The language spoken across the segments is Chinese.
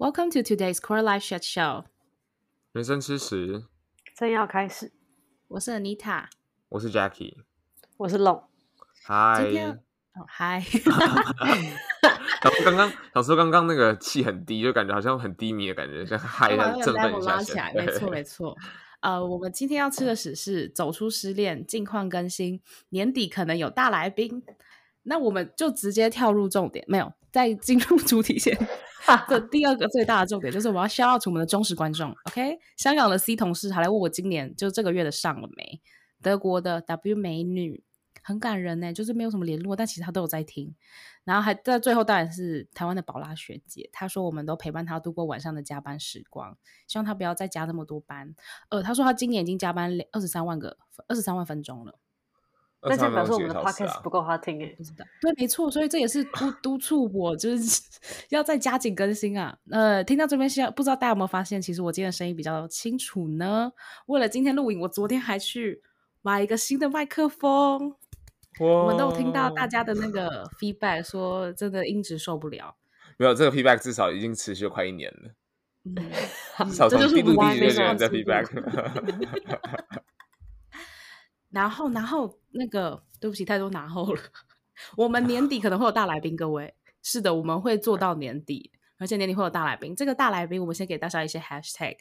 Welcome to today's Core Life Chat Show。人生吃屎，正要开始。我是 Anita，我是 Jackie，我是 Long。嗨，哦嗨。小叔刚刚，小叔刚刚那个气很低，就感觉好像很低迷的感觉，像 嗨一下振奋一下。拉起来，没错 没错。呃，我们今天要吃的屎是走出失恋，近况更新，年底可能有大来宾。那我们就直接跳入重点，没有在进入主题前。这第二个最大的重点就是我要 shout out 我们的忠实观众，OK？香港的 C 同事还来问我今年就这个月的上了没？德国的 W 美女很感人呢，就是没有什么联络，但其实她都有在听。然后还在最后当然是台湾的宝拉学姐，她说我们都陪伴她度过晚上的加班时光，希望她不要再加那么多班。呃，她说她今年已经加班二十三万个二十三万分钟了。那就表示我们的 podcast 不够好听诶，不知道。对，没错，所以这也是督 督促我，就是 要再加紧更新啊。呃，听到这边，现不知道大家有没有发现，其实我今天的声音比较清楚呢？为了今天录影，我昨天还去买一个新的麦克风。我们都有听到大家的那个 feedback，说真的音质受不了。没有，这个 feedback 至少已经持续了快一年了。嗯，至少从第六第几个人在 feedback。然后，然后那个，对不起，太多然后了。我们年底可能会有大来宾，各位，是的，我们会做到年底，而且年底会有大来宾。这个大来宾，我们先给大家一些 hashtag，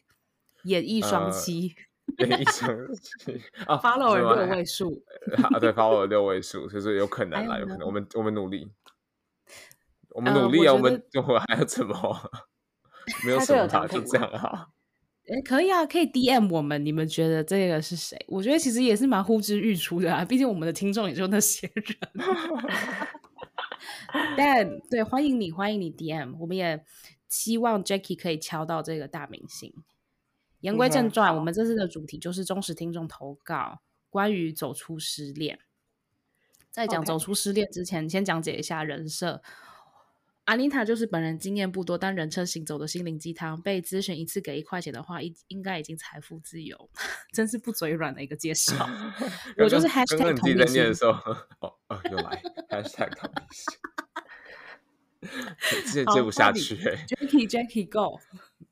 演绎 双栖，演绎双栖啊，follow 六位数 啊，对，follow 六位数，就是有可能啦，有可能，我们我们努力，我们努力啊，我们我还要怎么？没有什么他就这样啊。哎，可以啊，可以 DM 我们。你们觉得这个是谁？我觉得其实也是蛮呼之欲出的啊。毕竟我们的听众也就那些人。但对，欢迎你，欢迎你 DM。我们也希望 Jackie 可以敲到这个大明星。言归正传，我们这次的主题就是忠实听众投稿，关于走出失恋。在讲走出失恋之前.先讲解一下人设。阿妮塔就是本人经验不多，但人称行走的心灵鸡汤。被咨询一次给一块钱的话，应应该已经财富自由，真是不嘴软的一个介绍。我就是 hashtag 同理心。哦哦，又来 hashtag 同理心，接接不下去。Jackie Jackie Go。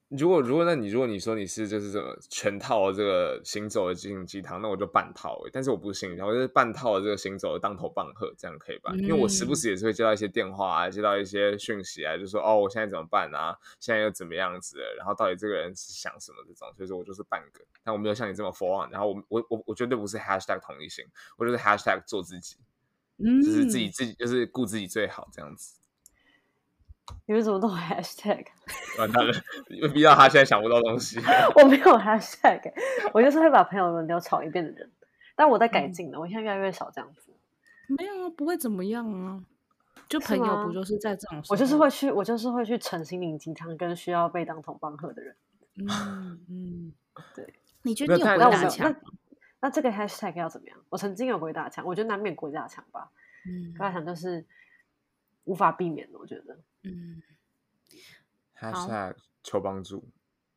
如果如果那你如果你说你是就是这个全套的这个行走的心灵鸡汤，那我就半套。但是我不是心灵鸡汤，我就是半套的这个行走的当头棒喝，这样可以吧？嗯、因为我时不时也是会接到一些电话啊，接到一些讯息啊，就说哦，我现在怎么办啊？现在又怎么样子？然后到底这个人是想什么这种？所以说我就是半个，但我没有像你这么 for one。然后我我我我绝对不是 hashtag 同理心，我就是 hashtag 做自己，嗯、就是自己自己就是顾自己最好这样子。你们怎么都有 hashtag？完蛋了，逼到他现在想不到东西。我没有 hashtag，我就是会把朋友轮流吵一遍的人。但我在改进的，嗯、我现在越来越少这样子。没有啊，不会怎么样啊。就朋友不就是在这种时候？我就是会去，我就是会去诚心领鸡汤，跟需要被当头棒喝的人。嗯嗯，对。你觉得你有鬼打墙？那这个 hashtag 要怎么样？我曾经有鬼打墙，我觉得难免鬼打墙吧。嗯，鬼打墙就是无法避免的，我觉得。嗯，#hashtag 求帮助，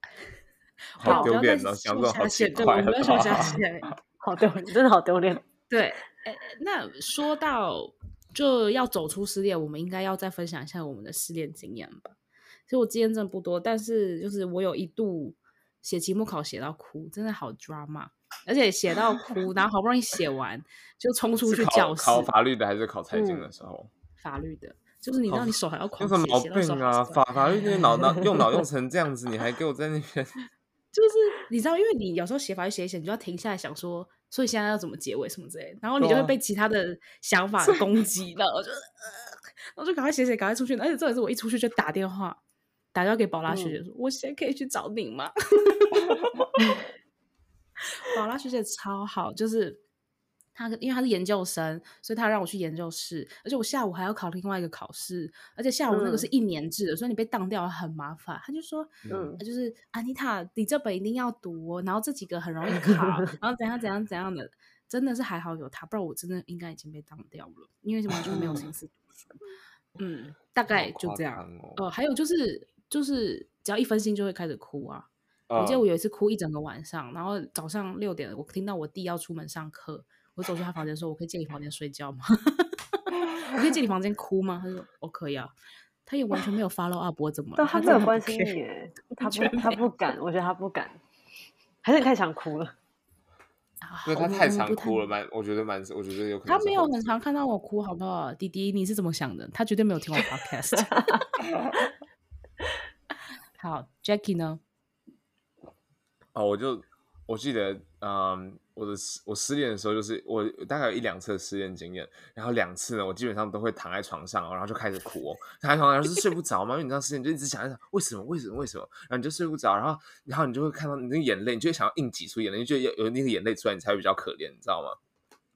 好丢脸哦！讲的好奇怪，我要说下去，好丢脸，真的好丢脸。对，那说到就要走出失恋，我们应该要再分享一下我们的失恋经验吧。其实我经验真的不多，但是就是我有一度写期末考写到哭，真的好 drama，而且写到哭，然后好不容易写完就冲出去教室。考法律的还是考财经的时候？法律的。就是你知道你手还要狂写，有什么毛病啊？法法律那脑脑用脑用成这样子，你还给我在那边？就是你知道，因为你有时候写法律写一写，你就要停下来想说，所以现在要怎么结尾什么之类的，然后你就会被其他的想法攻击了。我就，我就赶快写写，赶快出去。而且这也是我一出去就打电话，打电话给宝拉学姐说，我现在可以去找你吗？宝拉学姐超好，就是。他因为他是研究生，所以他让我去研究室，而且我下午还要考另外一个考试，而且下午那个是一年制的，嗯、所以你被当掉很麻烦。他就说，嗯，就是安妮塔，你这本一定要读哦，然后这几个很容易考，然后怎样怎样怎样的，真的是还好有他，不然我真的应该已经被当掉了，因为完全没有心思读书。嗯，大概就这样。哦、呃，还有就是就是只要一分心就会开始哭啊。哦、我记得我有一次哭一整个晚上，然后早上六点我听到我弟要出门上课。我走出他房间说：“我可以借你房间睡觉吗？我可以借你房 间哭吗？”他说：“我可以啊。”他也完全没有 follow up 我怎么？但他没有关心你耶，他不，他不敢，我觉得他不敢，还是太想哭了？因为他太常哭了，蛮，我觉得蛮，我觉得有可能。他没有很常看到我哭，好不好？弟弟，你是怎么想的？他绝对没有听我 podcast。好，Jackie 呢？哦，我就我记得，嗯。我的我失恋的时候，就是我大概有一两次的失恋经验，然后两次呢，我基本上都会躺在床上，然后就开始哭。躺在床上是睡不着嘛，因为你知道失恋就一直想一想为什么为什么为什么，然后你就睡不着，然后然后你就会看到你那个眼泪，你就会想要硬挤出眼泪，你就觉得有有那个眼泪出来，你才会比较可怜，你知道吗？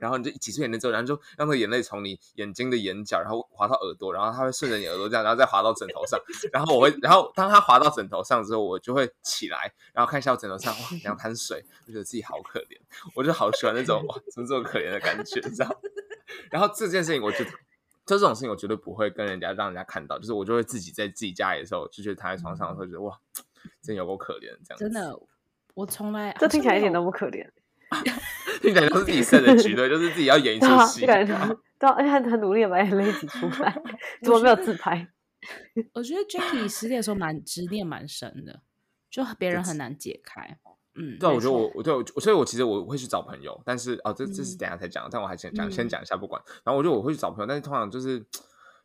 然后你就挤出眼泪之后，然后就让那个眼泪从你眼睛的眼角，然后滑到耳朵，然后它会顺着你耳朵这样，然后再滑到枕头上。然后我会，然后当它滑到枕头上之后，我就会起来，然后看一下我枕头上，哇，两 滩水，我觉得自己好可怜，我就好喜欢那种哇，怎么这么可怜的感觉，你知道？然后这件事情，我就就这种事情，我绝对不会跟人家让人家看到，就是我就会自己在自己家里的时候，就觉得躺在床上的时候，觉得哇，真有够可怜这样。真的，我从来这听起来一点都不可怜。听起来都是自己设的局，对，就是自己要演一出戏。对，而且很很努力的把眼泪挤出来，怎么没有自拍？我觉得 Jackie 失恋的时候蛮执念蛮深的，就别人很难解开。嗯，对，我觉得我我对我，所以我其实我会去找朋友，但是哦，这这是等下才讲，但我还先讲，先讲一下不管。然后我觉得我会去找朋友，但是通常就是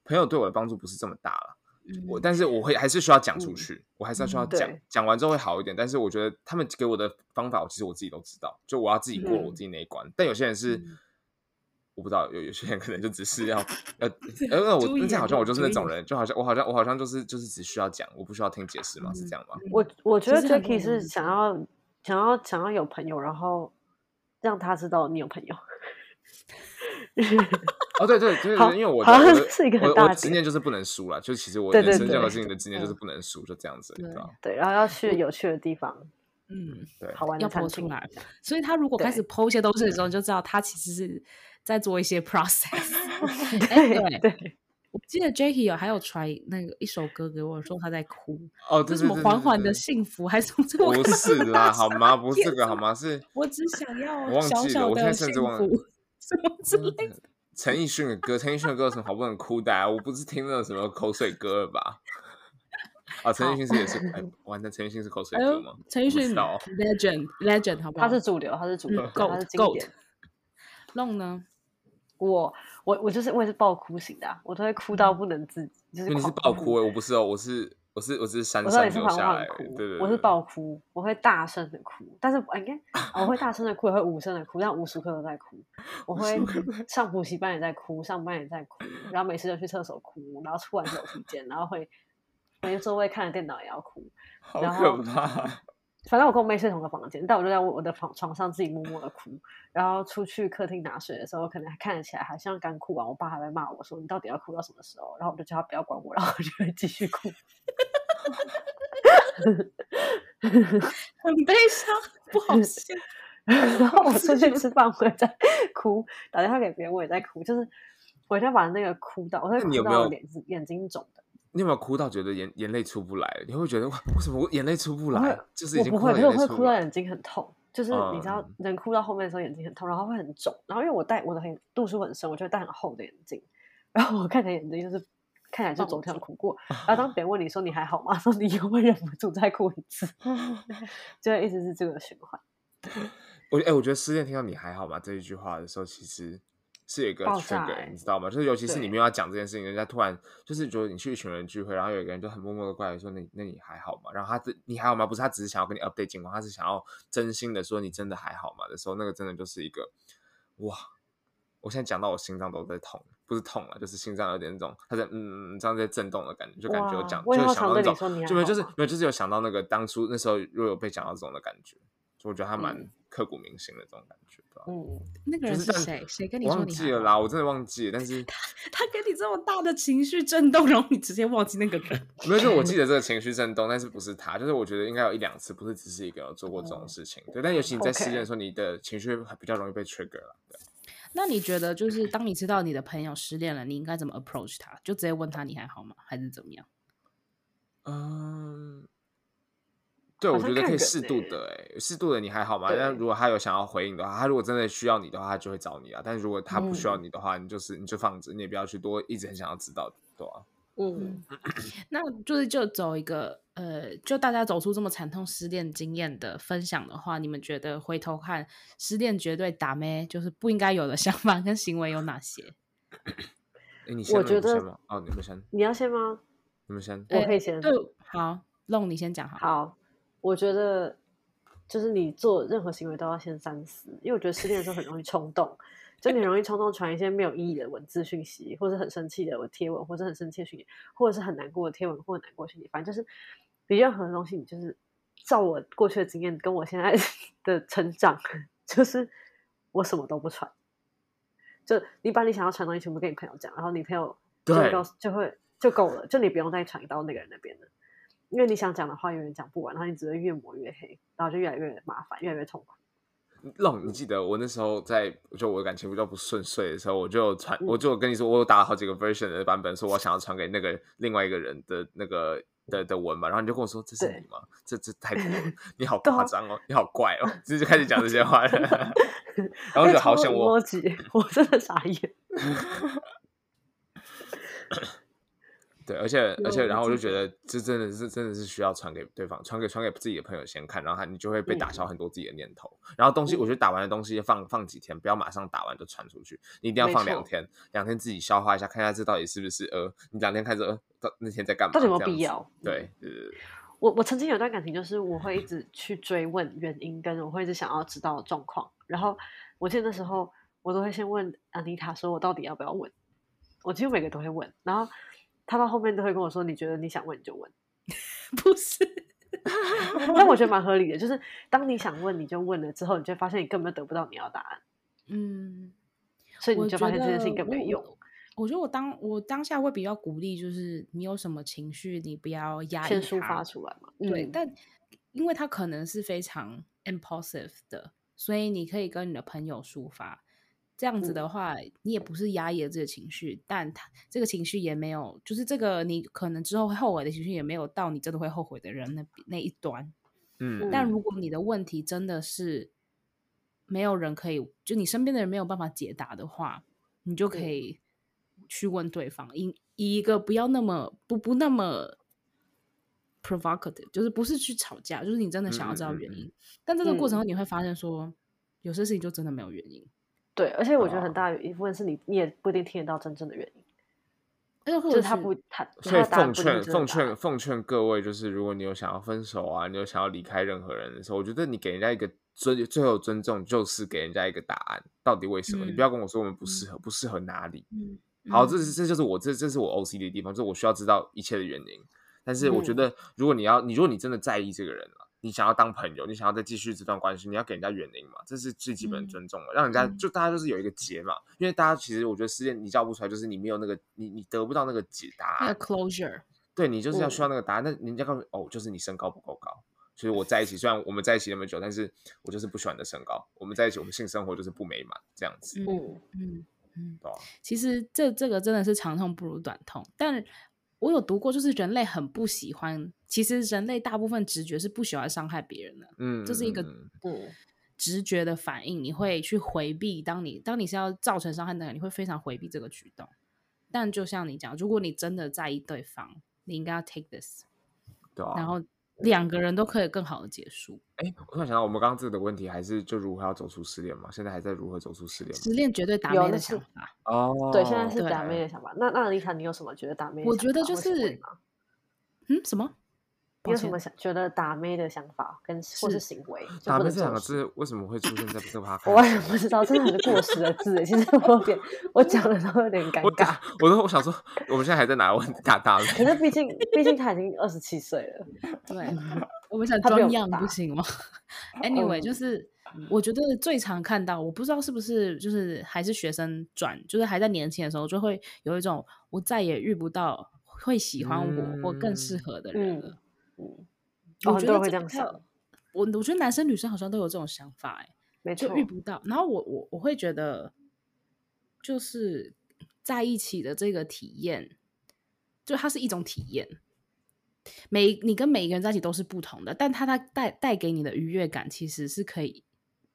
朋友对我的帮助不是这么大了。我但是我会还是需要讲出去，我还是要需要讲，讲完之后会好一点。但是我觉得他们给我的方法，我其实我自己都知道，就我要自己过我自己那一关。但有些人是我不知道，有有些人可能就只是要 呃，因为我之前好像我就是那种人，就好像我好像我好像就是就是只需要讲，我不需要听解释嘛，是这样吗？我我觉得 Jackie 是想要想要想要有朋友，然后让他知道你有朋友。哦，对对，就是因为我 好像是一个很大的执念，就是不能输了。就其实我人生任何事情的执念就是不能输，就这样子，对吧？对，然后要去有趣的地方，嗯，对，好玩的餐厅。所以他如果开始 po 一些东西的时候，就知道他其实是在做一些 process。对对，我记得 Jackie 有还有传那个一首歌给我，说他在哭。哦，这什么缓缓的幸福还是什么？不是啦，好吗？不是这个好吗？是，我只想要我忘记了，我现在甚至忘了。什么之类的？陈奕迅的歌，陈奕迅的歌有什么好不能哭的？啊？我不是听了什么口水歌了吧？啊，陈奕迅是也是，哎，完了，陈奕迅是口水歌吗？陈奕迅 legend legend 好不好？他是主流，他是主流，他是经典。弄呢？我我我就是我也是爆哭型的，我都会哭到不能自己。就是你是爆哭哎，我不是哦，我是。我是我是山上流下来，对对，我是爆哭，我会大声的哭，但是应该我会大声的哭，也会无声的哭，但无时刻都在哭。我会上补习班也在哭，上班也在哭，然后每次都去厕所哭，然后出完楼梯间，然后会每周围看着电脑也要哭，好可怕。反正我跟我妹睡同个房间，但我就在我的床床上自己默默的哭，然后出去客厅拿水的时候，可能还看得起来好像刚哭完，我爸还在骂我说：“你到底要哭到什么时候？”然后我就叫他不要管我，然后我就会继续哭。很悲伤，不好笑。然后我出去吃饭，我也在哭；打电话给别人，我也在哭。就是我一定要把那个哭到，我会哭到脸眼睛肿的。你有没有哭到觉得眼眼泪出不来？你会觉得为什么我眼泪出不来？就是已经会，可是我会哭到眼睛很痛。就是你知道，人哭到后面的时候眼睛很痛，然后会很肿。然后因为我戴我的很度数很深，我就会戴很厚的眼镜。然后我看起来眼睛就是。看起来就昨天哭过，然后当别人问你说你还好吗？说你有没有忍不住再哭一次？就一直是这个循环。我哎、欸，我觉得失恋听到你还好吗这一句话的时候，其实是有一个 trigger，、欸、你知道吗？就是尤其是你没有要讲这件事情，人家突然就是觉得你去一群人聚会，然后有一个人就很默默的过来说：“那那你还好吗？”然后他这你还好吗？不是他只是想要跟你 update 情况，他是想要真心的说你真的还好吗的时候，那个真的就是一个哇！我现在讲到我心脏都在痛。不是痛了，就是心脏有点那种，他在嗯嗯这样在震动的感觉，就感觉有讲，就想到那种，就没有就是没有就是有想到那个当初那时候若有被讲到这种的感觉，就我觉得他蛮刻骨铭心的这种感觉，吧？嗯，那个人是谁？谁跟你说？忘记了啦，我真的忘记了。但 是他他给你这么大的情绪震动，然后你直接忘记那个人？没有，就我记得 这个情绪震动，但是不是他？就是我觉得应该有一两次，不是只是一个人做过这种事情。对，但尤其你在失恋的时候，你的情绪比较容易被 trigger 了。对。那你觉得，就是当你知道你的朋友失恋了，你应该怎么 approach 他？就直接问他你还好吗？还是怎么样？嗯，对，我觉得可以适度的，哎，适度的你还好吗？但如果他有想要回应的话，他如果真的需要你的话，他就会找你啊。但是如果他不需要你的话，你就是你就放着，你也不要去多一直很想要知道，对吧？嗯，那就是就走一个呃，就大家走出这么惨痛失恋经验的分享的话，你们觉得回头看失恋绝对打咩，就是不应该有的想法跟行为有哪些？欸、你先我觉得哦，你们先，你要先吗？你们先，我可以先。欸、对，好，弄你先讲好。好，我觉得就是你做任何行为都要先三思，因为我觉得失恋的时候很容易冲动。就你容易冲动传一些没有意义的文字讯息，或者很生气的贴文，或者很生气的讯息，或者是很难过的贴文，或者难过讯息，反正就是比任何东西，你就是照我过去的经验跟我现在 的成长，就是我什么都不传，就你把你想要传的东西全部跟你朋友讲，然后你朋友就会告诉就会就够了，就你不用再传到那个人那边了，因为你想讲的话永远讲不完，然后你只会越抹越黑，然后就越来越麻烦，越来越痛苦。让你记得我那时候在，就我的感情比较不顺遂的时候，我就传，我就跟你说，我有打了好几个 version 的版本，说我想要传给那个另外一个人的那个的的文嘛，然后你就跟我说，这是你吗？这这太多了，你好夸张哦，你好怪哦，就就开始讲这些话了，然后我就好想我，我真的傻眼。对，而且而且，然后我就觉得这真的是真的是需要传给对方，传给传给自己的朋友先看，然后他你就会被打消很多自己的念头。嗯、然后东西，我觉得打完的东西放放几天，不要马上打完就传出去，你一定要放两天，两天自己消化一下，看一下这到底是不是呃，你两天开始呃，到那天在干嘛？到底有没有必要？对，对对对。我我曾经有段感情，就是我会一直去追问原因，跟我会一直想要知道状况。然后我记得那时候我都会先问安妮塔，说我到底要不要问？我几乎每个都会问，然后。他到后面都会跟我说：“你觉得你想问你就问，不是？”但我觉得蛮合理的，就是当你想问你就问了之后，你就发现你根本得不到你要的答案。嗯，所以你就发现这件事情根本没用。我，我觉得我当我当下会比较鼓励，就是你有什么情绪，你不要压抑，先抒发出来嘛。对，嗯、但因为他可能是非常 impulsive 的，所以你可以跟你的朋友抒发。这样子的话，嗯、你也不是压抑了这个情绪，但他这个情绪也没有，就是这个你可能之后会后悔的情绪也没有到你真的会后悔的人那那一端。嗯，但如果你的问题真的是没有人可以，就你身边的人没有办法解答的话，你就可以去问对方，以以一个不要那么不不那么 provocative，就是不是去吵架，就是你真的想要知道原因。嗯嗯、但这个过程中你会发现说，嗯、有些事情就真的没有原因。对，而且我觉得很大一部分是你，你也不一定听得到真正的原因。就是他不，他所以奉劝奉劝奉劝各位，就是如果你有想要分手啊，你有想要离开任何人的时候，我觉得你给人家一个尊最后尊重，就是给人家一个答案，到底为什么？嗯、你不要跟我说我们不适合，嗯、不适合哪里？嗯，好，这是这就是我这这是我 OCD 的地方，就是我需要知道一切的原因。但是我觉得，如果你要你如果你真的在意这个人了。你想要当朋友，你想要再继续这段关系，你要给人家原因嘛，这是最基本的尊重了，嗯、让人家就。大家就是有一个结嘛，因为大家其实我觉得失恋你叫不出来，就是你没有那个你你得不到那个解答，那 closure，对你就是要需要那个答案，那、嗯、人家告诉你哦，就是你身高不够高，所以我在一起，虽然我们在一起那么久，但是我就是不喜欢你的身高，我们在一起，我们性生活就是不美满这样子，嗯。嗯嗯，对、嗯。其实这这个真的是长痛不如短痛，但。我有读过，就是人类很不喜欢。其实人类大部分直觉是不喜欢伤害别人的，嗯，这是一个不直觉的反应。你会去回避，当你当你是要造成伤害的人，你会非常回避这个举动。但就像你讲，如果你真的在意对方，你应该要 take this，对啊，然后。两个人都可以更好的结束。哎，我突然想到，我们刚刚这个的问题还是就如何要走出失恋嘛？现在还在如何走出失恋？失恋绝对打妹的想法哦，对，现在是打妹的想法。那那丽塔，你有什么觉得打妹？我觉得就是，嗯，什么？你有什么想觉得打妹的想法跟或是行为？打妹这两个字为什么会出现在这个 podcast？我也不知道，真的很过时的字。其实我有点，我讲的都有点尴尬。我都我想说，我们现在还在哪个问题？打大妹？可是毕竟毕竟他已经二十七岁了。对，我们想装样不行吗？Anyway，就是我觉得最常看到，我不知道是不是就是还是学生转，就是还在年轻的时候，就会有一种我再也遇不到会喜欢我或更适合的人了。嗯，我觉得会这样想。我我觉得男生女生好像都有这种想法，哎，没错，就遇不到。然后我我我会觉得，就是在一起的这个体验，就它是一种体验。每你跟每一个人在一起都是不同的，但它它带带给你的愉悦感其实是可以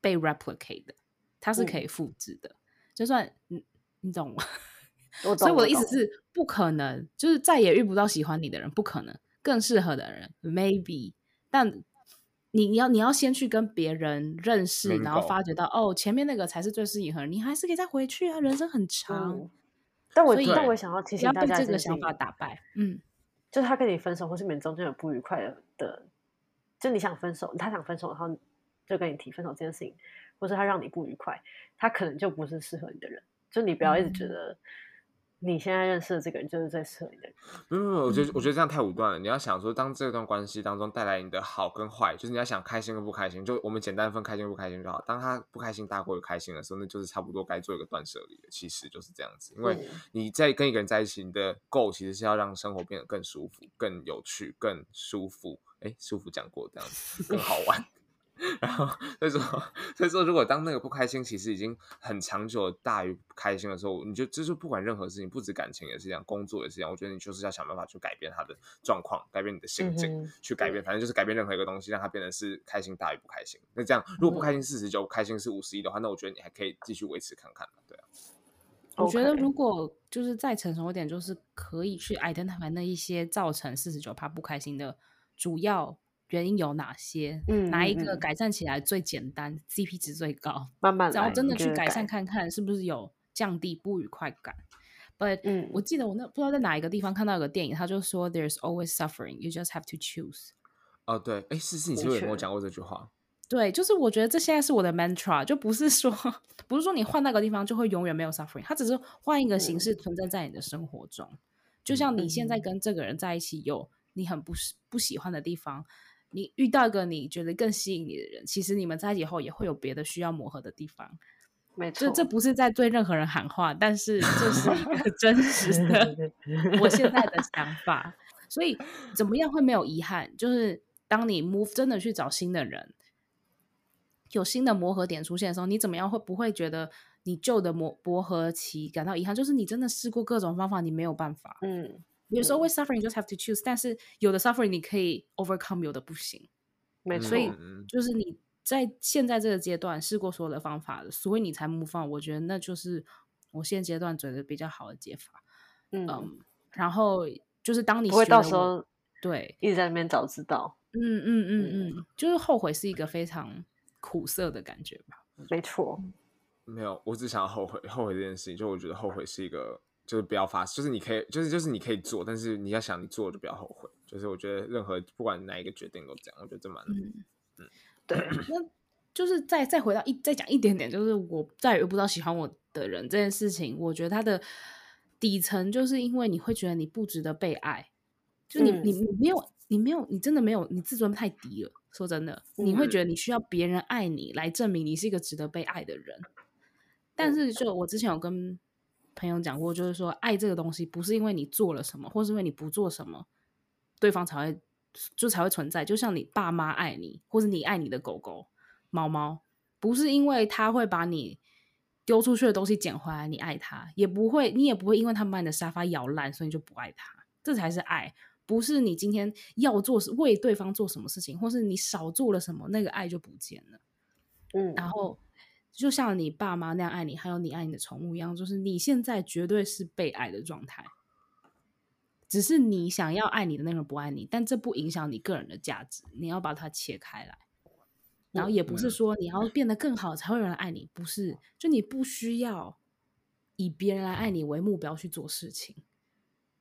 被 replicate 的，它是可以复制的。嗯、就算你你懂吗？所以我的意思是，不可能，就是再也遇不到喜欢你的人，不可能，更适合的人，maybe，但你你要你要先去跟别人认识，然后发觉到哦，前面那个才是最适合的，你还是可以再回去啊，人生很长。嗯、但我但我想要提醒大家，这个想法打败，嗯，就是他跟你分手，或是你们中间有不愉快的的，就你想分手，他想分手，然后就跟你提分手这件事情，或是他让你不愉快，他可能就不是适合你的人。就你不要一直觉得你现在认识的这个人就是最适合你的人。没有没有，我觉得我觉得这样太武断了。你要想说，当这段关系当中带来你的好跟坏，就是你要想开心跟不开心，就我们简单分开心不开心就好。当他不开心大过于开心的时候，那就是差不多该做一个断舍离了。其实就是这样子，因为你在跟一个人在一起，你的 goal 其实是要让生活变得更舒服、更有趣、更舒服。哎，舒服讲过这样子更好玩。然后所以说，所以说，如果当那个不开心其实已经很长久大于开心的时候，你就就是不管任何事情，不止感情也是这样，工作也是这样。我觉得你就是要想办法去改变他的状况，改变你的心境，嗯、去改变，反正就是改变任何一个东西，让它变成是开心大于不开心。那这样，如果不开心四十九，开心是五十一的话，那我觉得你还可以继续维持看看，对啊。我觉得如果就是再成熟一点，就是可以去 identify 那一些造成四十九趴不开心的主要。原因有哪些？嗯，哪一个改善起来最简单、嗯、CP 值最高？慢慢，然后真的去改善看看，是不是有降低不愉快感？But，嗯，我记得我那不知道在哪一个地方看到有个电影，他就说 There's always suffering, you just have to choose。哦，对，哎，是是，你是不是有跟我讲过这句话？对，就是我觉得这现在是我的 mantra，就不是说不是说你换那个地方就会永远没有 suffering，它只是换一个形式存在在你的生活中。嗯、就像你现在跟这个人在一起，有你很不不喜欢的地方。你遇到一个你觉得更吸引你的人，其实你们在一起后也会有别的需要磨合的地方。没错，这这不是在对任何人喊话，但是这是一个 真实的我现在的想法。所以怎么样会没有遗憾？就是当你 move 真的去找新的人，有新的磨合点出现的时候，你怎么样会不会觉得你旧的磨磨合期感到遗憾？就是你真的试过各种方法，你没有办法。嗯。有时候会 suffering just have to choose，但是有的 suffering 你可以 overcome，有的不行。没错，所以就是你在现在这个阶段试过所有的方法，所以你才 move on。我觉得那就是我现阶段觉得比较好的解法。嗯，um, 然后就是当你不会到时候对一直在那边找知道。嗯嗯嗯嗯，就是后悔是一个非常苦涩的感觉吧。没错，没有，我只想要后悔，后悔这件事情，就我觉得后悔是一个。就是不要发，就是你可以，就是就是你可以做，但是你要想你做就不要后悔。就是我觉得任何不管哪一个决定都这样，我觉得这蛮嗯嗯对。那就是再再回到一再讲一点点，就是我再也遇不到喜欢我的人这件事情，我觉得他的底层就是因为你会觉得你不值得被爱，就你、嗯、你你没有你没有你真的没有你自尊太低了。说真的，你会觉得你需要别人爱你来证明你是一个值得被爱的人。但是就我之前有跟。朋友讲过，就是说，爱这个东西不是因为你做了什么，或是因为你不做什么，对方才会就才会存在。就像你爸妈爱你，或是你爱你的狗狗、猫猫，不是因为他会把你丢出去的东西捡回来，你爱他，也不会，你也不会因为他们把你的沙发咬烂，所以你就不爱他。这才是爱，不是你今天要做为对方做什么事情，或是你少做了什么，那个爱就不见了。嗯，然后。就像你爸妈那样爱你，还有你爱你的宠物一样，就是你现在绝对是被爱的状态，只是你想要爱你的那个人不爱你，但这不影响你个人的价值。你要把它切开来，然后也不是说你要变得更好才会有人爱你，不是，就你不需要以别人来爱你为目标去做事情。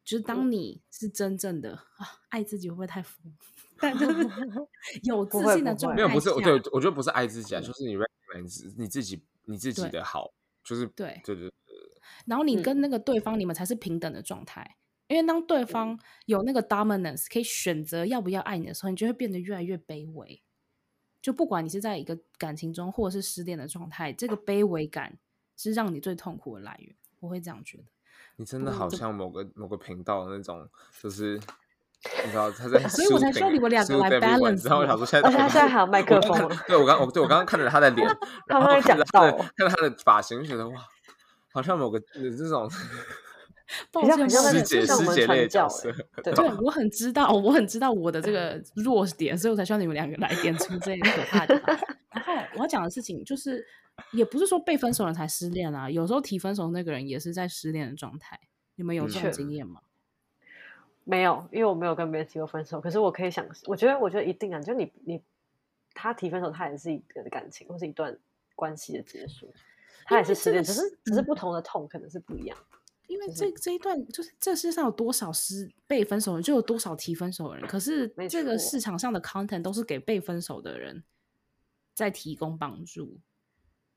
就是当你是真正的啊，爱自己会不会太浮？但就 是有自信的状态，没有不是，我对，我觉得不是爱自己啊，就是你。你自己你自己的好，就是对对对对。然后你跟那个对方，你们才是平等的状态。因为当对方有那个 dominance 可以选择要不要爱你的时候，你就会变得越来越卑微。就不管你是在一个感情中，或者是失恋的状态，这个卑微感是让你最痛苦的来源。我会这样觉得。你真的好像某个某个频道的那种，就是。你知道他在，所以我才说你们两个来 balance。然后我想说，现在他现在还有 麦克风。对我刚我对我刚刚看着他的脸，然后看着他的看着他的发型，觉得哇，好像某个这种 抱歉，师姐师姐类角色，对，对，我很知道，我很知道我的这个弱点，所以我才需要你们两个来点出这些可怕的。然后我要讲的事情就是，也不是说被分手了才失恋啊，有时候提分手那个人也是在失恋的状态。你们有这种经验吗？没有，因为我没有跟别人提过分手。可是我可以想，我觉得，我觉得一定啊，就你你他提分手，他也是一个感情或是一段关系的结束，他也是失恋，只是只是不同的痛，可能是不一样。因为这这一段就是这世上有多少失被分手人，就有多少提分手的人。可是这个市场上的 content 都是给被分手的人在提供帮助。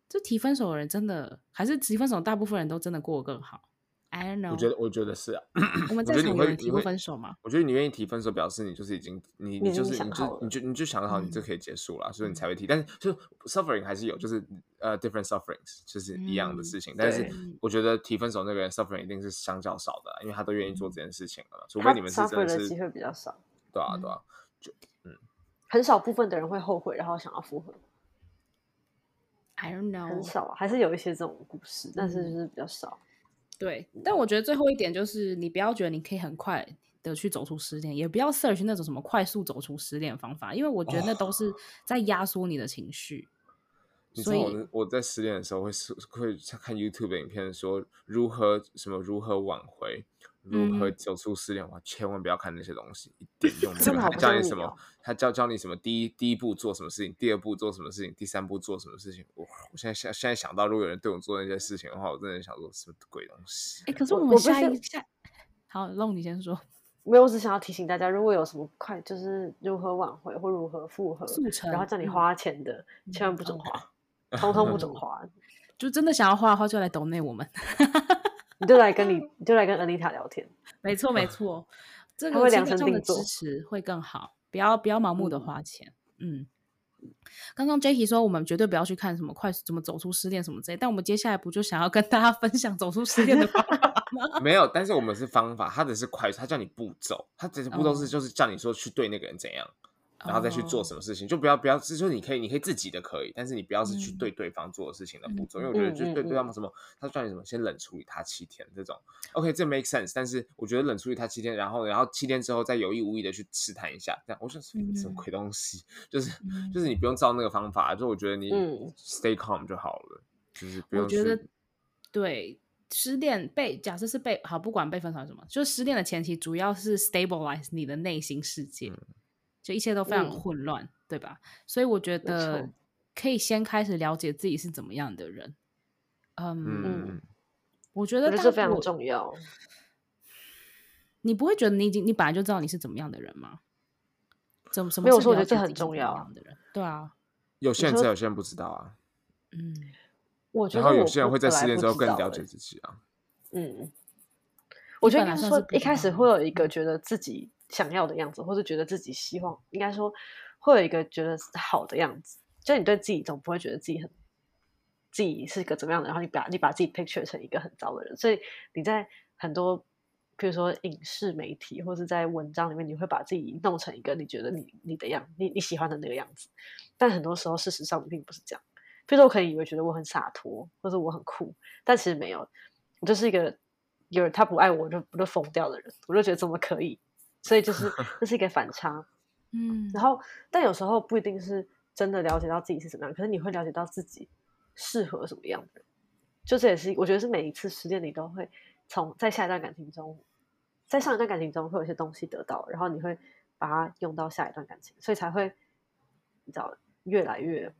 这提分手的人真的还是提分手，大部分人都真的过得更好。I don't know。我觉得，我觉得是啊。我们在场有人提过分手吗？我觉得你愿意提分手，表示你就是已经你你就是你就你就你就想好你就可以结束了，所以你才会提。但是就 suffering 还是有，就是呃 different sufferings 就是一样的事情。但是我觉得提分手那个人 suffering 一定是相较少的，因为他都愿意做这件事情了。除非你们是真的是机会比较少。对啊，对啊，就嗯，很少部分的人会后悔，然后想要复合。I don't know，很少，还是有一些这种故事，但是就是比较少。对，但我觉得最后一点就是，你不要觉得你可以很快的去走出失恋，也不要 search 那种什么快速走出失恋方法，因为我觉得那都是在压缩你的情绪。哦、所以，我我在失恋的时候会会看 YouTube 的影片，说如何什么如何挽回。如何走出失恋？哇，千万不要看那些东西，一点用没有。他教你什么？他教教你什么？第一第一步做什么事情？第二步做什么事情？第三步做什么事情？我我现在想现在想到，如果有人对我做那些事情的话，我真的想说什么鬼东西？哎，可是我们下一下，好，弄你先说。没有，我只想要提醒大家，如果有什么快，就是如何挽回或如何复合，然后叫你花钱的，千万不准花，通通不准花。就真的想要花的话，就来抖内我们。你就来跟你，你就来跟 Anita 聊天。没错，没错，这个心理上的支持会更好。不要不要盲目的花钱。嗯，刚刚 Jacky 说我们绝对不要去看什么快怎么走出失恋什么之类，但我们接下来不就想要跟大家分享走出失恋的方法吗？没有，但是我们是方法，他只是快速，他叫你步骤，他只是步骤是就是叫你说去对那个人怎样。然后再去做什么事情，就不要不要，就是说你可以，你可以自己的可以，但是你不要是去对对方做的事情的步骤，因为我觉得就对对方什么，他叫你什么，先冷处理他七天这种，OK，这 make sense，但是我觉得冷处理他七天，然后然后七天之后再有意无意的去试探一下，这样我说什么鬼东西，就是就是你不用照那个方法，就我觉得你 stay calm 就好了，就是不用。我觉得对失恋被假设是被好，不管被分手什么，就是失恋的前提主要是 stabilize 你的内心世界。就一切都非常混乱，嗯、对吧？所以我觉得可以先开始了解自己是怎么样的人。嗯，嗯我觉得这非常重要。你不会觉得你已经你本来就知道你是怎么样的人吗？怎么什么？没有说，我觉得这很重要。对啊，有些人知道，有些人不知道啊。嗯，我觉得然后有些人会在失恋之后更了解自己啊。嗯，我觉得应该说一开始会有一个觉得自己。想要的样子，或是觉得自己希望，应该说会有一个觉得好的样子。就你对自己总不会觉得自己很自己是一个怎么样的，然后你把你把自己 picture 成一个很糟的人。所以你在很多，比如说影视媒体或是在文章里面，你会把自己弄成一个你觉得你你的样，你你喜欢的那个样子。但很多时候，事实上并不是这样。比如说，我可能以为觉得我很洒脱，或者我很酷，但其实没有。我就是一个有人他不爱我，我就我就疯掉的人。我就觉得怎么可以？所以就是这是一个反差，嗯，然后但有时候不一定是真的了解到自己是怎么样，可是你会了解到自己适合什么样的，就这也是我觉得是每一次失恋你都会从在下一段感情中，在上一段感情中会有一些东西得到，然后你会把它用到下一段感情，所以才会你知道越来越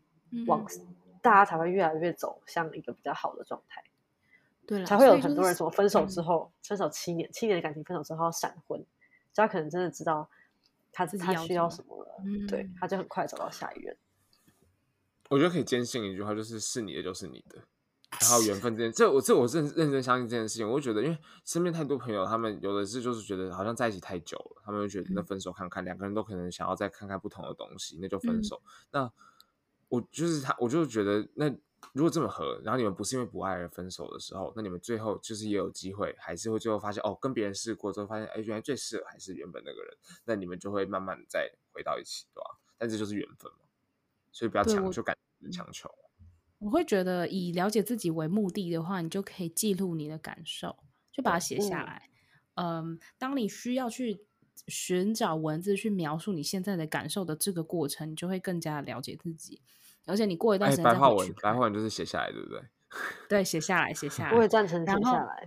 往、嗯、大家才会越来越走向一个比较好的状态，对了，才会有很多人说分手之后、嗯、分手七年七年的感情分手之后闪婚。他可能真的知道他自己他需要什么了，嗯、对，他就很快找到下一任。我觉得可以坚信一句话，就是是你的就是你的，然后缘分这件，这我这我认认真相信这件事情。我就觉得，因为身边太多朋友，他们有的是就是觉得好像在一起太久了，他们就觉得那分手看看，两、嗯、个人都可能想要再看看不同的东西，那就分手。嗯、那我就是他，我就觉得那。如果这么合，然后你们不是因为不爱而分手的时候，那你们最后就是也有机会，还是会最后发现哦，跟别人试过之后发现，哎，原来最适合还是原本那个人，那你们就会慢慢再回到一起，对吧？但这就是缘分嘛，所以不要强求，感强求。我会觉得以了解自己为目的的话，你就可以记录你的感受。就把它写下来。嗯，嗯，当你需要去寻找文字去描述你现在的感受的这个过程，你就会更加了解自己。而且你过一段时间再回去，白话文，白话文就是写下来，对不对？对，写下来，写下来。我也赞成写下来。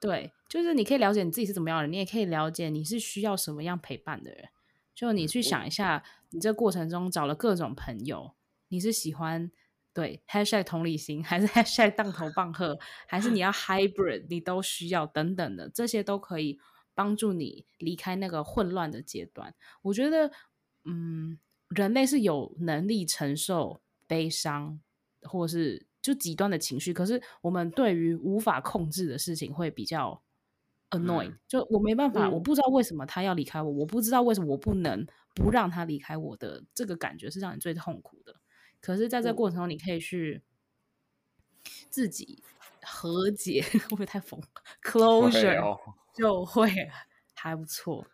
对，就是你可以了解你自己是怎么样的人，你也可以了解你是需要什么样陪伴的人。就你去想一下，你这过程中找了各种朋友，你是喜欢对 hashtag 同理心，还是 hashtag 当头棒喝，还是你要 hybrid，你都需要等等的，这些都可以帮助你离开那个混乱的阶段。我觉得，嗯，人类是有能力承受悲伤，或是。就极端的情绪，可是我们对于无法控制的事情会比较 annoying，嗯。就我没办法，嗯，我不知道为什么他要离开我，我不知道为什么我不能不让他离开我的这个感觉是让你最痛苦的。可是，在这过程中，你可以去自己和解，会不会太疯？Closure 就会还不错。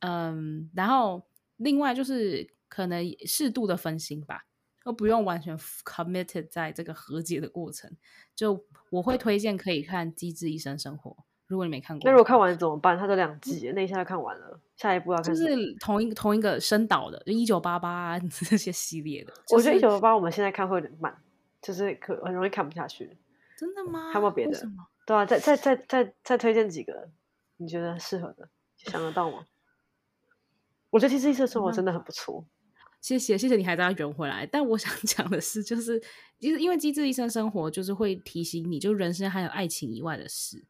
嗯，然后另外就是可能适度的分心吧。都不用完全 committed 在这个和解的过程，就我会推荐可以看《机智医生生活》，如果你没看过。那如果看完怎么办？它这两季，那一下就看完了，下一步要看。就是同一同一个深导的，就一九八八 这些系列的。就是、我觉得一九八八我们现在看会有点慢，就是可很容易看不下去。真的吗？还有没有别的？对啊，再再再再再推荐几个你觉得适合的，想得到吗？我觉得《机智医生生活》真的很不错。谢谢，谢谢你还在圆回来。但我想 讲的是，就是其实因为机智医生生活，就是会提醒你，就人生还有爱情以外的事，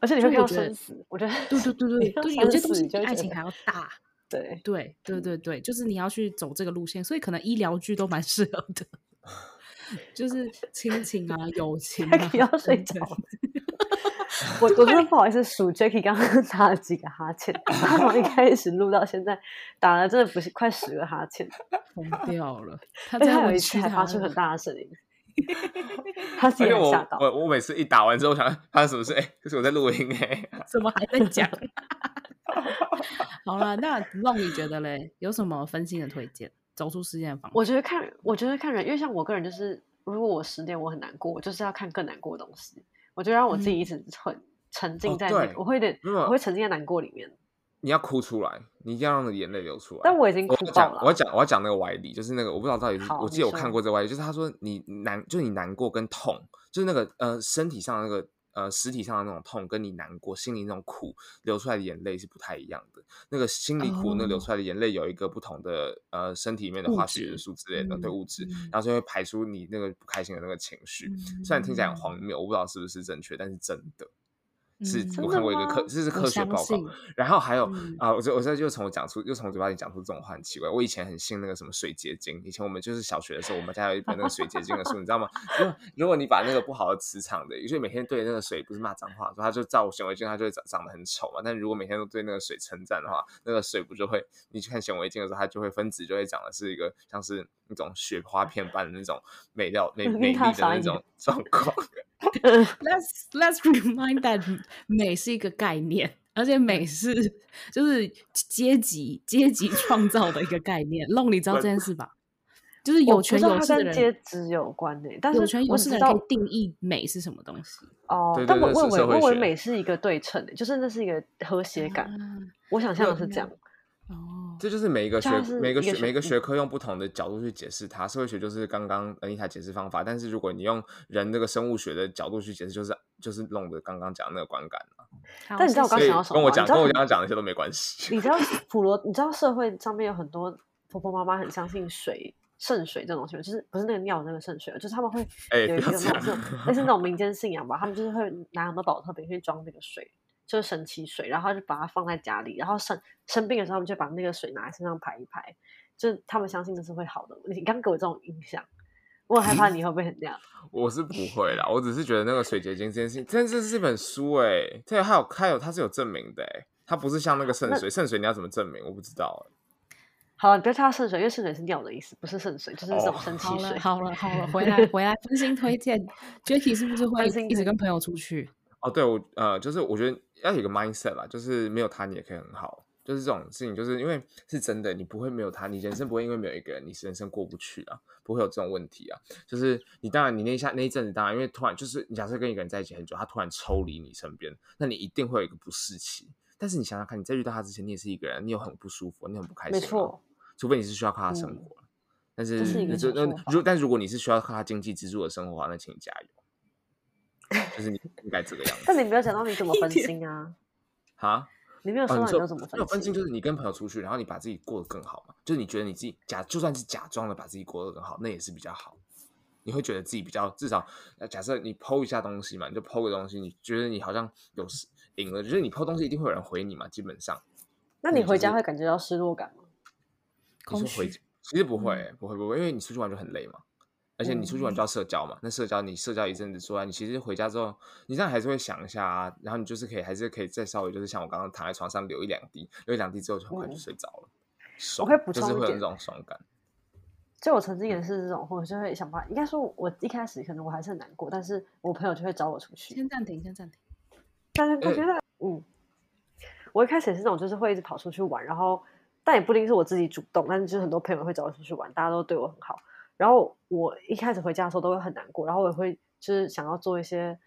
而且你会看到生死。我觉得，对对对 对对，有些东西比爱情还要大。对对对对对，就是你要去走这个路线，所以可能医疗剧都蛮适合的，就是亲情啊、友情啊，要睡着。我我真的不好意思数 Jacky 刚刚打了几个哈欠，他从一开始录到现在打了真的不是快十个哈欠，疯掉了。他最后有一次还发出很大的声音，他自己也吓到。我我每次一打完之后，想发生什么事？哎、欸，可是我在录音哎、欸，怎么还在讲？好了，那让你觉得嘞，有什么分心的推荐？走出失恋的方法？我觉得看，我觉得看人，因为像我个人就是，如果我失恋我很难过，我就是要看更难过的东西。我就让我自己一直沉沉浸在那个，我会有点，我会沉浸在难过里面。你要哭出来，你一定要让眼泪流出来。但我已经哭爆了。我要讲，我要讲那个歪理，就是那个我不知道到底是，我记得我看过这个歪理，就是他说你难，就是你难过跟痛，就是那个呃身体上的那个。呃，实体上的那种痛，跟你难过，心里那种苦流出来的眼泪是不太一样的。那个心里苦，那流出来的眼泪有一个不同的呃身体里面的化学元素之类的对物质，然后就会排出你那个不开心的那个情绪。嗯、虽然听起来很荒谬，我不知道是不是正确，但是真的。是我看过一个科，这是科学报告。然后还有啊，我这我在就从我讲出，又从我嘴巴里讲出这种话很奇怪。我以前很信那个什么水结晶，以前我们就是小学的时候，我们家有一本那个水结晶的书，你知道吗？如果如果你把那个不好的磁场的，所以每天对那个水不是骂脏话，说它就照显微镜，它就会长长得很丑嘛。但如果每天都对那个水称赞的话，那个水不就会？你去看显微镜的时候，它就会分子就会长得是一个像是那种雪花片般的那种美料美 美丽的那种状况。Let's let's remind that 美是一个概念，而且美是就是阶级阶级创造的一个概念。弄你知道这件事吧？就是有权有势的人阶级有关的，但是有权有势的人可以定义美是什么东西。哦，但我认为我认为美是一个对称的，就是那是一个和谐感。嗯、我想象的是这样。哦，这就是每一个学每个学每个学科用不同的角度去解释它。社会学就是刚刚恩一台解释方法，但是如果你用人这个生物学的角度去解释，就是就是弄的刚刚讲的那个观感嘛。但你知道我刚想要什么？跟我讲跟我刚刚讲那些都没关系。你知道 普罗？你知道社会上面有很多婆婆妈妈很相信水圣水这种东西，就是不是那个尿那个圣水，就是他们会有一个那种类似那种民间信仰吧，他们就是会拿很多宝特瓶去装那个水。就是神奇水，然后就把它放在家里，然后生生病的时候，他们就把那个水拿在身上排一排，就他们相信这是会好的。你刚给我这种印象，我很害怕你会不会很这样？我是不会啦，我只是觉得那个水结晶这件事情，真这是一本书哎、欸，这还有还有它是有证明的哎、欸，它不是像那个圣水，圣水你要怎么证明？我不知道哎、欸。好了，别叫它圣水，因为圣水是尿的意思，不是圣水，就是这种神奇水。哦、好了好了，好了，回来回来，真心推荐。Jacky 是不是会一直跟朋友出去？哦，对，我呃，就是我觉得要有一个 mindset 啦，就是没有他你也可以很好，就是这种事情，就是因为是真的，你不会没有他，你人生不会因为没有一个人，你人生过不去啊，不会有这种问题啊。就是你当然，你那一下那一阵子，当然因为突然就是你假设跟一个人在一起很久，他突然抽离你身边，那你一定会有一个不适期。但是你想想看，你在遇到他之前，你也是一个人，你有很不舒服，你很不开心，没错。除非你是需要靠他生活，嗯、但是那就那如但如果你是需要靠他经济支柱的生活的话，那请你加油。就是你应该这个样子。但你没有想到你怎么分心啊？啊？你没有说到你要怎么分分心就是你跟朋友出去，然后你把自己过得更好嘛。就是你觉得你自己假，就算是假装的把自己过得更好，那也是比较好。你会觉得自己比较至少，假设你 PO 一下东西嘛，你就 PO 个东西，你觉得你好像有赢了，就是你 PO 东西一定会有人回你嘛，基本上。那你回家会感觉到失落感吗？你说回，其实不会、欸，不会，不会，因为你出去玩就很累嘛。而且你出去玩就要社交嘛，那社交你社交一阵子出来，你其实回家之后，你这样还是会想一下啊，然后你就是可以还是可以再稍微就是像我刚刚躺在床上流一两滴，流一两滴之后就很快就睡着了。我可以补充一点，就是会有那种爽感。就我曾经也是这种，或者就会想办法，应该说我一开始可能我还是很难过，但是我朋友就会找我出去。先暂停，先暂停。但是我觉得，欸、嗯，我一开始也是这种，就是会一直跑出去玩，然后但也不一定是我自己主动，但是就是很多朋友会找我出去玩，大家都对我很好。然后我一开始回家的时候都会很难过，然后我也会就是想要做一些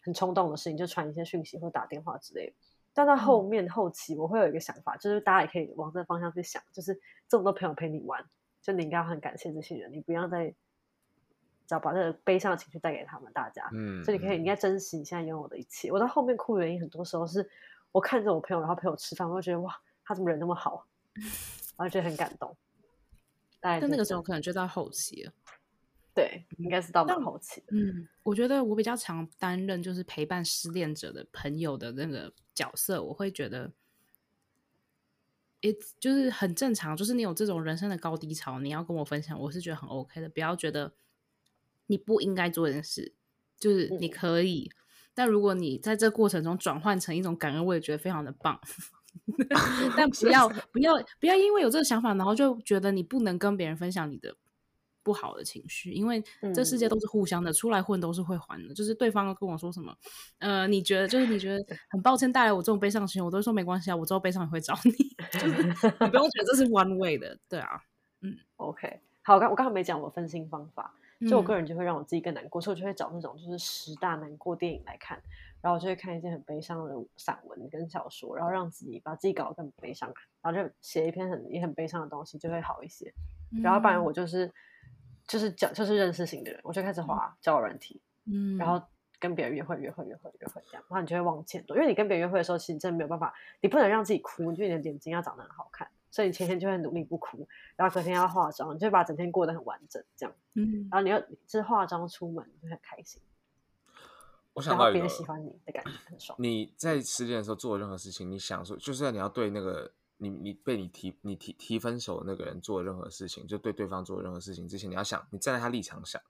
很冲动的事情，就传一些讯息或打电话之类的。但到后面后期，我会有一个想法，就是大家也可以往这个方向去想，就是这么多朋友陪你玩，就你应该要很感谢这些人，你不要再只要把这个悲伤的情绪带给他们大家。嗯，所以你可以应该珍惜你现在拥有的一切。我到后面哭的原因，很多时候是我看着我朋友，然后陪我吃饭，我就觉得哇，他怎么人那么好，然后觉得很感动。但那个时候可能就到后期了，对，应该是到蛮后期。嗯，我觉得我比较常担任就是陪伴失恋者的朋友的那个角色，我会觉得，it's 就是很正常，就是你有这种人生的高低潮，你要跟我分享，我是觉得很 OK 的。不要觉得你不应该做这件事，就是你可以，嗯、但如果你在这过程中转换成一种感恩，我也觉得非常的棒。但不要不要不要因为有这个想法，然后就觉得你不能跟别人分享你的不好的情绪，因为这世界都是互相的，出来混都是会还的。就是对方跟我说什么，呃，你觉得就是你觉得很抱歉带来我这种悲伤情绪，我都会说没关系啊，我之后悲伤也会找你，就是你不用觉得这是 one way 的，对啊，嗯，OK，好，我刚我刚才没讲我分心方法，就我个人就会让我自己更难过，所以我就会找那种就是十大难过电影来看。然后我就会看一些很悲伤的散文跟小说，然后让自己把自己搞得更悲伤，然后就写一篇很也很悲伤的东西，就会好一些。嗯、然后不然我就是就是讲就是认识型的人，我就开始滑交友软体，嗯，然后跟别人约会约会约会约会这样，然后你就会往前走，因为你跟别人约会的时候，其实你真的没有办法，你不能让自己哭，就你的眼睛要长得很好看，所以你前天就会努力不哭，然后隔天要化妆，你就把整天过得很完整这样，嗯，然后你又就是化妆出门就很开心。我想到别人喜欢你的感觉很爽。你在失恋的时候做的任何事情，你想说，就是你要对那个你你被你提你提提分手的那个人做的任何事情，就对对方做的任何事情之前，你要想，你站在他立场想，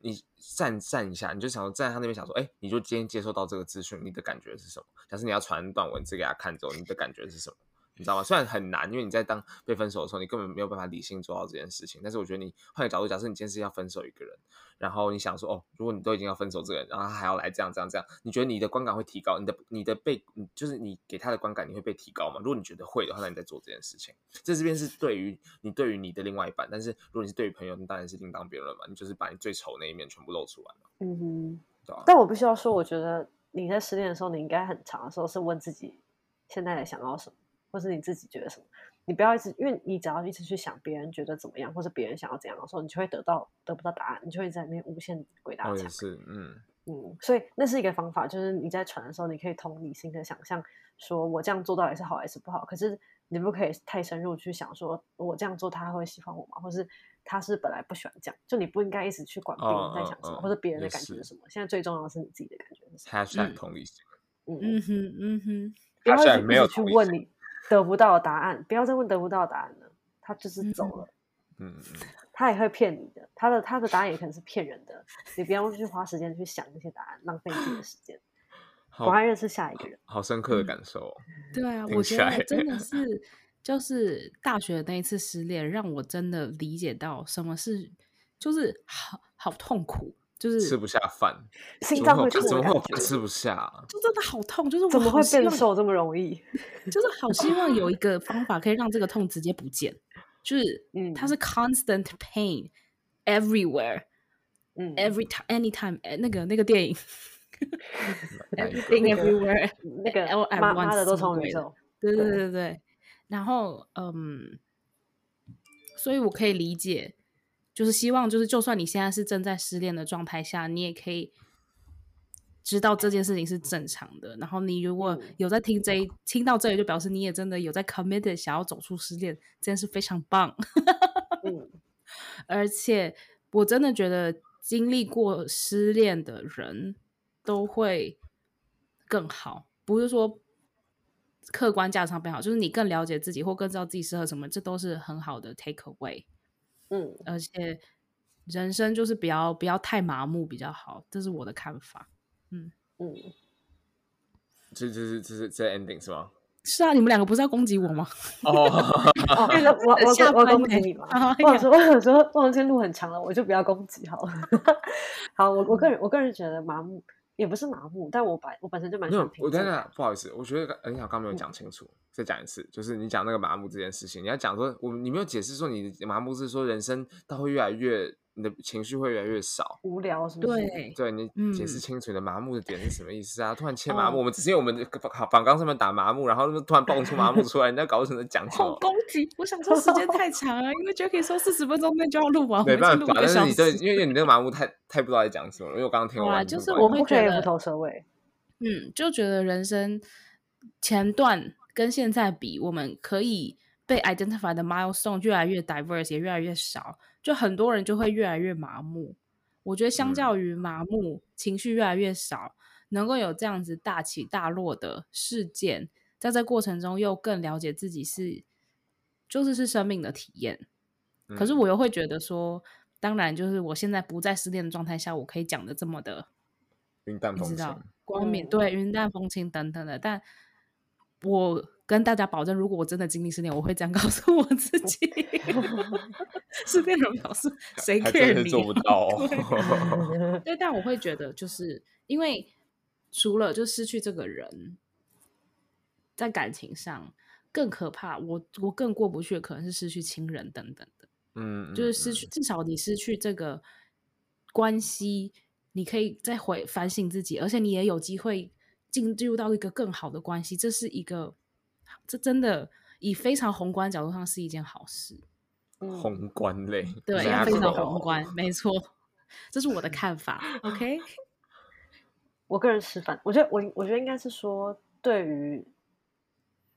你站站一下，你就想说站在他那边想说，哎，你就今天接收到这个资讯，你的感觉是什么？假设你要传段文字给他看之后，你的感觉是什么？你知道吗？虽然很难，因为你在当被分手的时候，你根本没有办法理性做到这件事情。但是我觉得你换个角度，假设你今天是要分手一个人，然后你想说，哦，如果你都已经要分手这个人，然后他还要来这样这样这样，你觉得你的观感会提高？你的你的被，就是你给他的观感，你会被提高吗？如果你觉得会的话，那你在做这件事情。这这边是对于你对于你的另外一半，但是如果你是对于朋友，那当然是另当别论嘛。你就是把你最丑那一面全部露出来嘛。嗯哼，对啊？但我必须要说，我觉得你在失恋的时候，你应该很长的时候是问自己，现在在想要什么。或是你自己觉得什么，你不要一直，因为你只要一直去想别人觉得怎么样，或是别人想要怎样的时候，你就会得到得不到答案，你就会在那边无限鬼打墙。是，嗯嗯，所以那是一个方法，就是你在传的时候，你可以同理心的想象，说我这样做到底是好还是不好。可是你不可以太深入去想，说我这样做他会喜欢我吗？或是他是本来不喜欢这样，就你不应该一直去管别人在想什么，哦、或者别人的感觉是什么。现在最重要的是你自己的感觉是什么。Hashtag 同理心。嗯嗯哼嗯哼，不要一直去问你。得不到的答案，不要再问得不到的答案了。他就是走了，嗯嗯，他也会骗你的，他的他的答案也可能是骗人的。你不要去花时间去想那些答案，浪费自己的时间。我还认识下一个人，好深刻的感受。嗯、对啊，我觉得真的 是，就是大学那一次失恋，让我真的理解到什么是，就是好好痛苦。就是吃不下饭，心脏会怎么会吃不下？就真的好痛，就是 我怎么会变瘦这么容易？就是好希望有一个方法可以让这个痛直接不见，就是嗯，它是 constant pain everywhere，嗯，every time anytime，那个那个电影。Everything everywhere，那个妈妈的多重宇宙，对对对对。然后，嗯，所以我可以理解，就是希望，就是就算你现在是正在失恋的状态下，你也可以知道这件事情是正常的。然后，你如果有在听这一，听到这里，就表示你也真的有在 committed 想要走出失恋，这件事非常棒。嗯，而且我真的觉得经历过失恋的人。都会更好，不是说客观价值上变好，就是你更了解自己，或更知道自己适合什么，这都是很好的 take away。嗯，而且人生就是不要不要太麻木比较好，这是我的看法。嗯嗯，这这是这是这 ending 是吗？是啊，你们两个不是要攻击我吗？哦，我我我我攻击你吗？我说我说我今天路很长了，我就不要攻击好了。好，我我个人我个人觉得麻木。也不是麻木，但我本我本身就蛮喜欢。我等等，不好意思，我觉得很好刚没有讲清楚，嗯、再讲一次，就是你讲那个麻木这件事情，你要讲说，我你没有解释说你麻木是说人生它会越来越。你的情绪会越来越少，无聊是不是？对，对你解释清楚你的麻木的点是什么意思啊？嗯、突然切麻木，哦、我们只是因为我们访纲上面打麻木，然后突然蹦出麻木出来，你在搞什么讲什么？好 攻击！我想说时间太长了，因为 Jacky 说四十分钟内就要录完，没办法。但是你对，因为你那个麻木太太不知道在讲什么了，因为我刚刚听完，就是我会觉得不头蛇尾，嗯，就觉得人生前段跟现在比，我们可以被 identify 的 milestone 越来越 diverse，也越来越少。就很多人就会越来越麻木，我觉得相较于麻木，嗯、情绪越来越少，能够有这样子大起大落的事件，在这过程中又更了解自己是，就是是生命的体验。嗯、可是我又会觉得说，当然就是我现在不在失恋的状态下，我可以讲的这么的云淡风轻、光明，对，云淡风轻等等的，但我。跟大家保证，如果我真的经历失恋，我会这样告诉我自己。失恋人表示谁 care 你？做不到、哦。对，但我会觉得，就是因为除了就失去这个人，在感情上更可怕，我我更过不去可能是失去亲人等等的。嗯，就是失去，至少你失去这个关系，你可以再回反省自己，而且你也有机会进入到一个更好的关系，这是一个。这真的以非常宏观角度上是一件好事。宏观类，对，非常宏观，没错，这是我的看法。OK，我个人持反，我觉得我我觉得应该是说，对于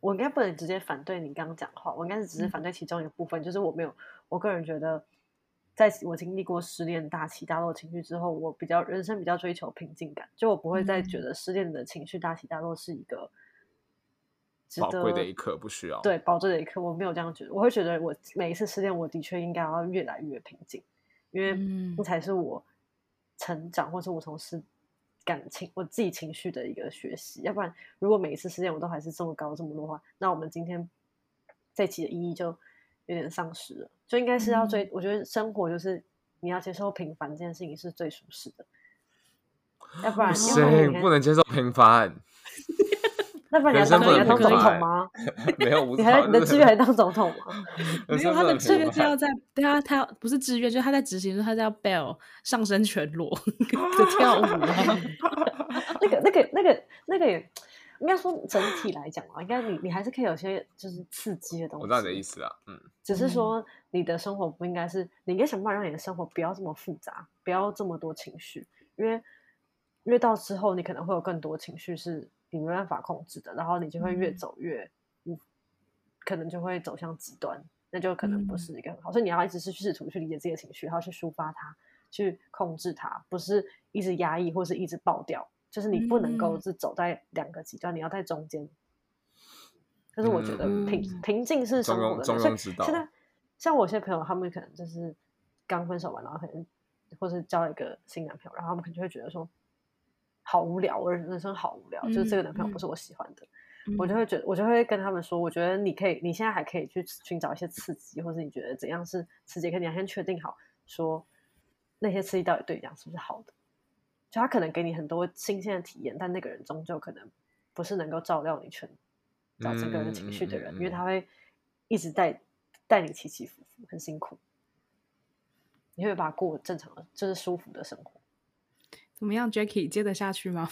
我应该不能直接反对你刚刚讲的话，我应该是只是反对其中一个部分，嗯、就是我没有，我个人觉得，在我经历过失恋大起大落情绪之后，我比较人生比较追求平静感，就我不会再觉得失恋的情绪大起大落是一个。宝贵的一刻不需要对宝贵的一刻，我没有这样觉得。我会觉得，我每一次失恋，我的确应该要越来越平静，因为那才是我成长，或是我从事感情、我自己情绪的一个学习。要不然，如果每一次失恋我都还是这么高这么的话，那我们今天这期的意义就有点丧失了。就应该是要追，嗯、我觉得生活就是你要接受平凡这件事情是最舒适的。要不然，不行，不能接受平凡。那不然你要当你要 当总统吗？没有，你还你的志愿还当总统吗？没有，他的志愿是要在对啊，他要不是志愿，就是他在执行，他是要 Bell 上身全裸的跳舞。那个、那个、那个、那个也应该说整体来讲啊，应该你你还是可以有些就是刺激的东西。我知道你的意思啊，嗯，只是说你的生活不应该是，你应该想办法让你的生活不要这么复杂，不要这么多情绪，因为因为到之后你可能会有更多情绪是。你没办法控制的，然后你就会越走越，嗯，可能就会走向极端，那就可能不是一个很好。嗯、所以你要一直是试图去理解自己的情绪，然后去抒发它，去控制它，不是一直压抑或是一直爆掉，就是你不能够是走在两个极端，嗯、你要在中间。但是我觉得平、嗯、平静是生活的，所以现在像我一些朋友，他们可能就是刚分手完，然后可能或是交了一个新男朋友，然后他们可能就会觉得说。好无聊，我人生好无聊，嗯、就是这个男朋友不是我喜欢的，嗯、我就会觉得，我就会跟他们说，我觉得你可以，你现在还可以去寻找一些刺激，或是你觉得怎样是刺激，可你要先确定好，说那些刺激到底对你讲是不是好的，就他可能给你很多新鲜的体验，但那个人终究可能不是能够照料你全找整个人情绪的人，因为他会一直带带你起起伏伏，很辛苦。你会把它过正常的，就是舒服的生活。怎么样，Jacky 接得下去吗？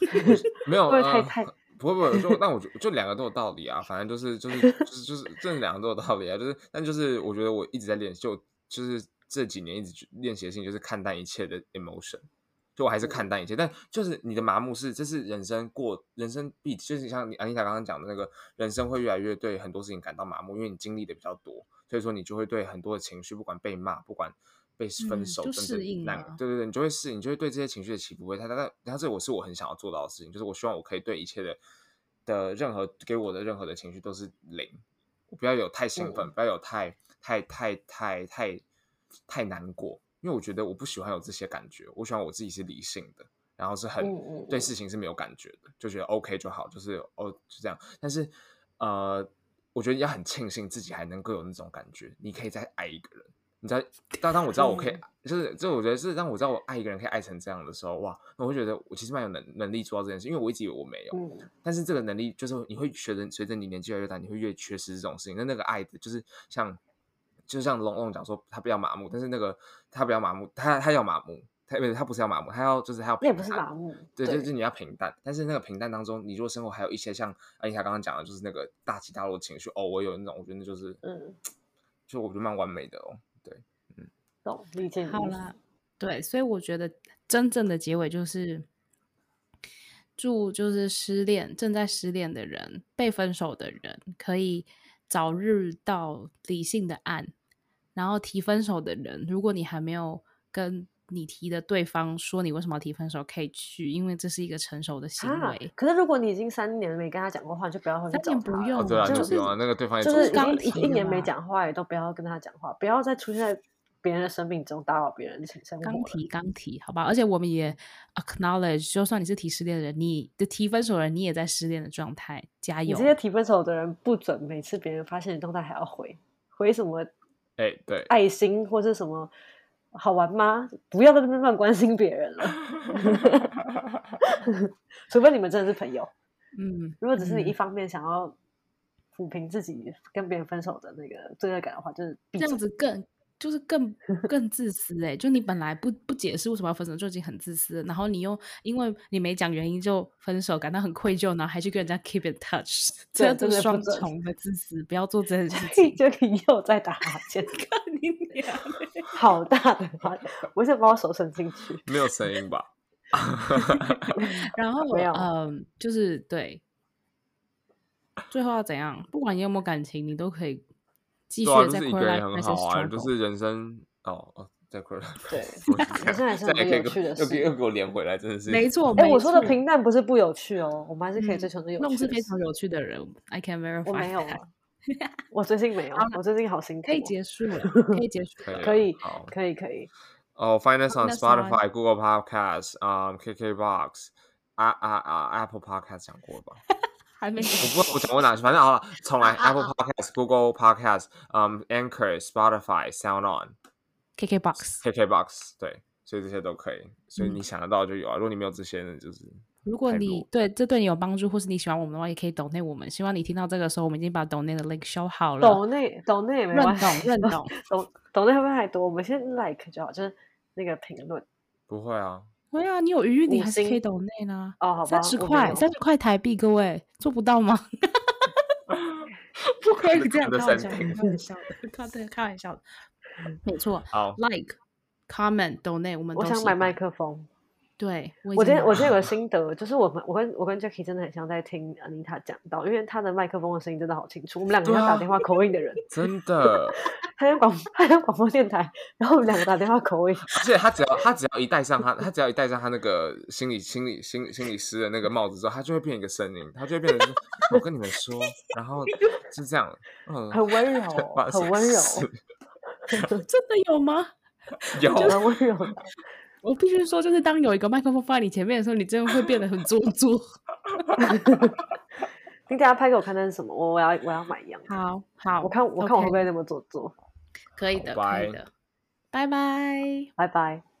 没有，会太太不会不会，就但我就就两个都有道理啊。反正就是就是就是就是这两个都有道理啊。就是但就是我觉得我一直在练，就就是这几年一直练习的事情，就是看淡一切的 emotion。就我还是看淡一切，但就是你的麻木是，这是人生过人生必，就是像你安妮塔刚刚讲的那个，人生会越来越对很多事情感到麻木，因为你经历的比较多，所以说你就会对很多的情绪，不管被骂，不管被分手，甚至难，对对对，你就会适应，你就会对这些情绪的起伏会太大。但但这我是我很想要做到的事情，就是我希望我可以对一切的的任何给我的任何的情绪都是零，我不要有太兴奋，不要有太太太太太太难过。因为我觉得我不喜欢有这些感觉，我喜欢我自己是理性的，然后是很对事情是没有感觉的，就觉得 OK 就好，就是哦就这样。但是呃，我觉得要很庆幸自己还能够有那种感觉，你可以再爱一个人。你知道，当当我知道我可以，就是这我觉得是当我知道我爱一个人可以爱成这样的时候，哇，那我会觉得我其实蛮有能能力做到这件事，因为我一直以为我没有，但是这个能力就是你会随着随着你年纪越来越大，你会越缺失这种事情。那那个爱的就是像。就像龙龙讲说，他不要麻木，但是那个他不要麻木，他他要麻木，他不是他不是要麻木，他要就是他要平淡，也不是麻木，对，对就是你要平淡。但是那个平淡当中，你如果生活还有一些像安妮塔刚刚讲的，就是那个大起大落的情绪，哦，我有那种，我觉得那就是，嗯，就我觉得蛮完美的哦，对，嗯，懂理解。好啦，对，所以我觉得真正的结尾就是，祝就是失恋正在失恋的人，被分手的人可以。早日到理性的岸，然后提分手的人，如果你还没有跟你提的对方说你为什么要提分手，可以去，因为这是一个成熟的行为。啊、可是如果你已经三年没跟他讲过话，就不要回去找他。不用，哦、对啊，就是那个对方也就是一一年没讲话，也都不要跟他讲话，不要再出现在。别人的生命中打扰别人的生活，刚提刚提，好吧，而且我们也 acknowledge，就算你是提失恋的人，你的提分手的人，你也在失恋的状态，加油！你这些提分手的人不准每次别人发现你动态还要回回什么？哎、欸，对，爱心或者什么好玩吗？不要在那边乱关心别人了，除非你们真的是朋友。嗯，如果只是你一方面想要抚平自己跟别人分手的那个罪恶感的话，就是这样子更。就是更更自私哎、欸，就你本来不不解释为什么要分手就已经很自私，然后你又因为你没讲原因就分手，感到很愧疚，然后还去跟人家 keep in touch，这样子双重的自私，不要做这件事 情。就你又在打哈欠，看你俩好大的哈欠，我想把我手伸进去，没有声音吧？然后没有，嗯，就是对，最后要怎样？不管你有没有感情，你都可以。对啊，就是一个人很好玩，就是人生哦哦，再快乐，对，人生还是很有趣的，又给又给我连回来，真的是没错。哎，我说的平淡不是不有趣哦，我们还是可以追求那有趣。弄是非常有趣的人，I can verify。我没有，我最近没有，我最近好辛苦。可以结束了，可以结束，可以，可以，可以。哦，Find us on Spotify、Google Podcasts、um KKBox、啊啊啊 Apple Podcast 讲过了吧？还没，我不我讲过哪去，反正好了，重来。Apple Podcast、Google Podcast、嗯 Anchor、Spotify、Sound On、KKBox、KKBox，对，所以这些都可以，所以你想得到就有啊。如果你没有这些呢，就是如果你对这对你有帮助，或是你喜欢我们的话，也可以 donate 我们。希望你听到这个时候，我们已经把 donate 的 link 修好了。donate donate 也没关系，认同认同，donate 会不会太多？我们先 like 就好，就是那个评论。不会啊。对啊，你有余裕，你还是可以抖内呢。哦，好吧，三十块，三十块台币，各位做不到吗？不可以这样开玩笑，开玩笑的，开开玩笑的，没错。好，like comment 抖内，我们我想买麦克风。对，我今天我今天有个心得，就是我们我跟我跟 Jacky 真的很像在听 Anita 讲到，因为他的麦克风的声音真的好清楚。我们两个要打电话 call in 的人，真的。他像广他像广播电台，然后我们两个打电话 call in。而且他只要他只要一戴上他他只要一戴上他那个心理心理心心理师的那个帽子之后，他就会变一个声音，他就会变成是我跟你们说，然后是这样，嗯，很温柔，很温柔。真的有吗？有，很温柔。我必须说，就是当有一个麦克风放在你前面的时候，你真的会变得很做作。你等下拍给我看那是什么？我我要我要买一样。好好，我看我看我会不会那么做作？可以的，可以的。拜拜，拜拜。